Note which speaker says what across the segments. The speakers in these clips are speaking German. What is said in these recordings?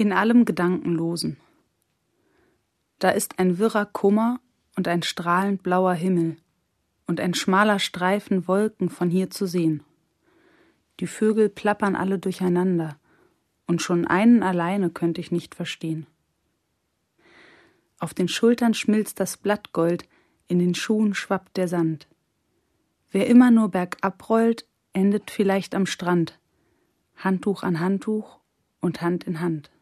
Speaker 1: In allem Gedankenlosen. Da ist ein wirrer Kummer und ein strahlend blauer Himmel und ein schmaler Streifen Wolken von hier zu sehen. Die Vögel plappern alle durcheinander, und schon einen alleine könnte ich nicht verstehen. Auf den Schultern schmilzt das Blattgold, in den Schuhen schwappt der Sand. Wer immer nur bergab rollt, endet vielleicht am Strand, Handtuch an Handtuch und Hand in Hand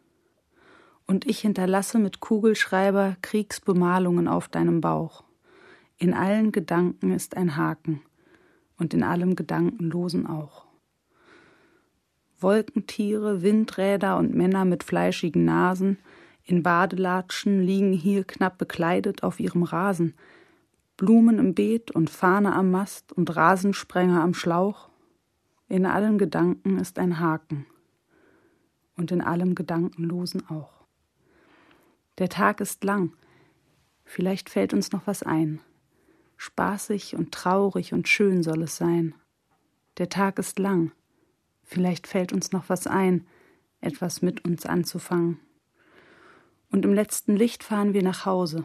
Speaker 1: und ich hinterlasse mit Kugelschreiber Kriegsbemalungen auf deinem Bauch. In allen Gedanken ist ein Haken und in allem Gedankenlosen auch. Wolkentiere, Windräder und Männer mit fleischigen Nasen in Badelatschen liegen hier knapp bekleidet auf ihrem Rasen. Blumen im Beet und Fahne am Mast und Rasensprenger am Schlauch. In allen Gedanken ist ein Haken und in allem Gedankenlosen auch. Der Tag ist lang. Vielleicht fällt uns noch was ein. Spaßig und traurig und schön soll es sein. Der Tag ist lang. Vielleicht fällt uns noch was ein, etwas mit uns anzufangen. Und im letzten Licht fahren wir nach Hause.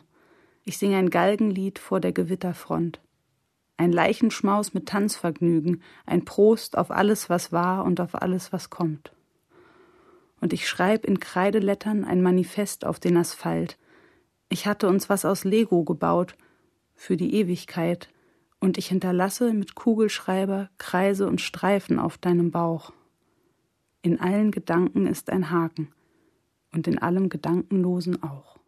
Speaker 1: Ich singe ein Galgenlied vor der Gewitterfront. Ein Leichenschmaus mit Tanzvergnügen, ein Prost auf alles, was war und auf alles, was kommt und ich schreib in Kreidelettern ein Manifest auf den Asphalt. Ich hatte uns was aus Lego gebaut, für die Ewigkeit, und ich hinterlasse mit Kugelschreiber Kreise und Streifen auf deinem Bauch. In allen Gedanken ist ein Haken und in allem Gedankenlosen auch.